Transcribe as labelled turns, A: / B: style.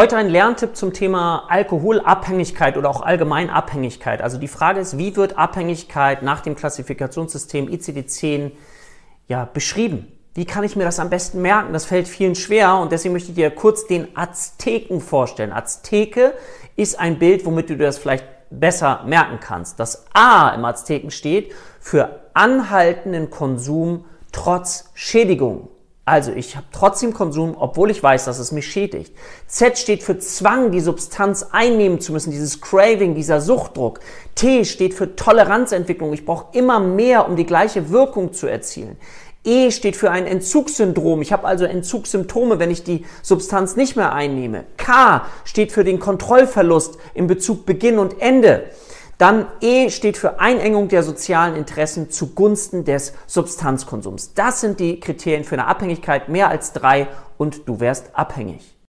A: Heute ein Lerntipp zum Thema Alkoholabhängigkeit oder auch allgemein Abhängigkeit. Also die Frage ist, wie wird Abhängigkeit nach dem Klassifikationssystem ICD-10 ja, beschrieben? Wie kann ich mir das am besten merken? Das fällt vielen schwer und deswegen möchte ich dir kurz den Azteken vorstellen. Azteke ist ein Bild, womit du dir das vielleicht besser merken kannst. Das A im Azteken steht für anhaltenden Konsum trotz Schädigung. Also ich habe trotzdem Konsum, obwohl ich weiß, dass es mich schädigt. Z steht für Zwang, die Substanz einnehmen zu müssen, dieses Craving, dieser Suchtdruck. T steht für Toleranzentwicklung. Ich brauche immer mehr, um die gleiche Wirkung zu erzielen. E steht für ein Entzugssyndrom. Ich habe also Entzugssymptome, wenn ich die Substanz nicht mehr einnehme. K steht für den Kontrollverlust in Bezug Beginn und Ende. Dann E steht für Einengung der sozialen Interessen zugunsten des Substanzkonsums. Das sind die Kriterien für eine Abhängigkeit. Mehr als drei und du wärst abhängig.